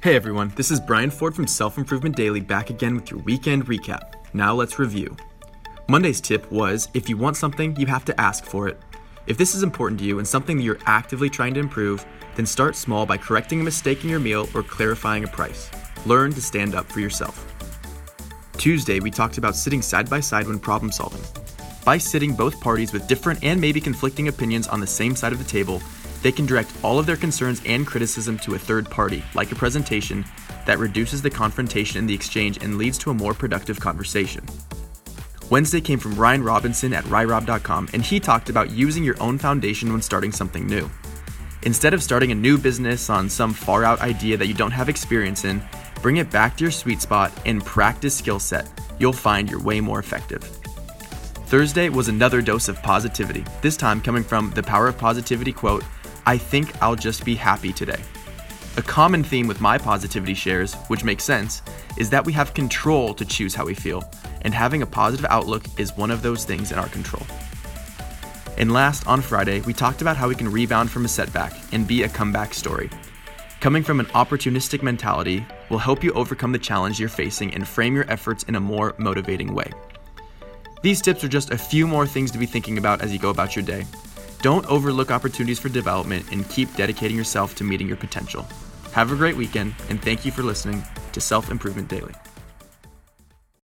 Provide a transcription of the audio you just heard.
Hey everyone, this is Brian Ford from Self Improvement Daily back again with your weekend recap. Now let's review. Monday's tip was if you want something, you have to ask for it. If this is important to you and something that you're actively trying to improve, then start small by correcting a mistake in your meal or clarifying a price. Learn to stand up for yourself. Tuesday, we talked about sitting side by side when problem solving. By sitting both parties with different and maybe conflicting opinions on the same side of the table, they can direct all of their concerns and criticism to a third party, like a presentation, that reduces the confrontation in the exchange and leads to a more productive conversation. Wednesday came from Ryan Robinson at ryrob.com, and he talked about using your own foundation when starting something new. Instead of starting a new business on some far out idea that you don't have experience in, bring it back to your sweet spot and practice skill set. You'll find you're way more effective. Thursday was another dose of positivity, this time coming from the Power of Positivity quote I think I'll just be happy today. A common theme with my positivity shares, which makes sense, is that we have control to choose how we feel, and having a positive outlook is one of those things in our control. And last, on Friday, we talked about how we can rebound from a setback and be a comeback story. Coming from an opportunistic mentality will help you overcome the challenge you're facing and frame your efforts in a more motivating way. These tips are just a few more things to be thinking about as you go about your day. Don't overlook opportunities for development and keep dedicating yourself to meeting your potential. Have a great weekend, and thank you for listening to Self Improvement Daily.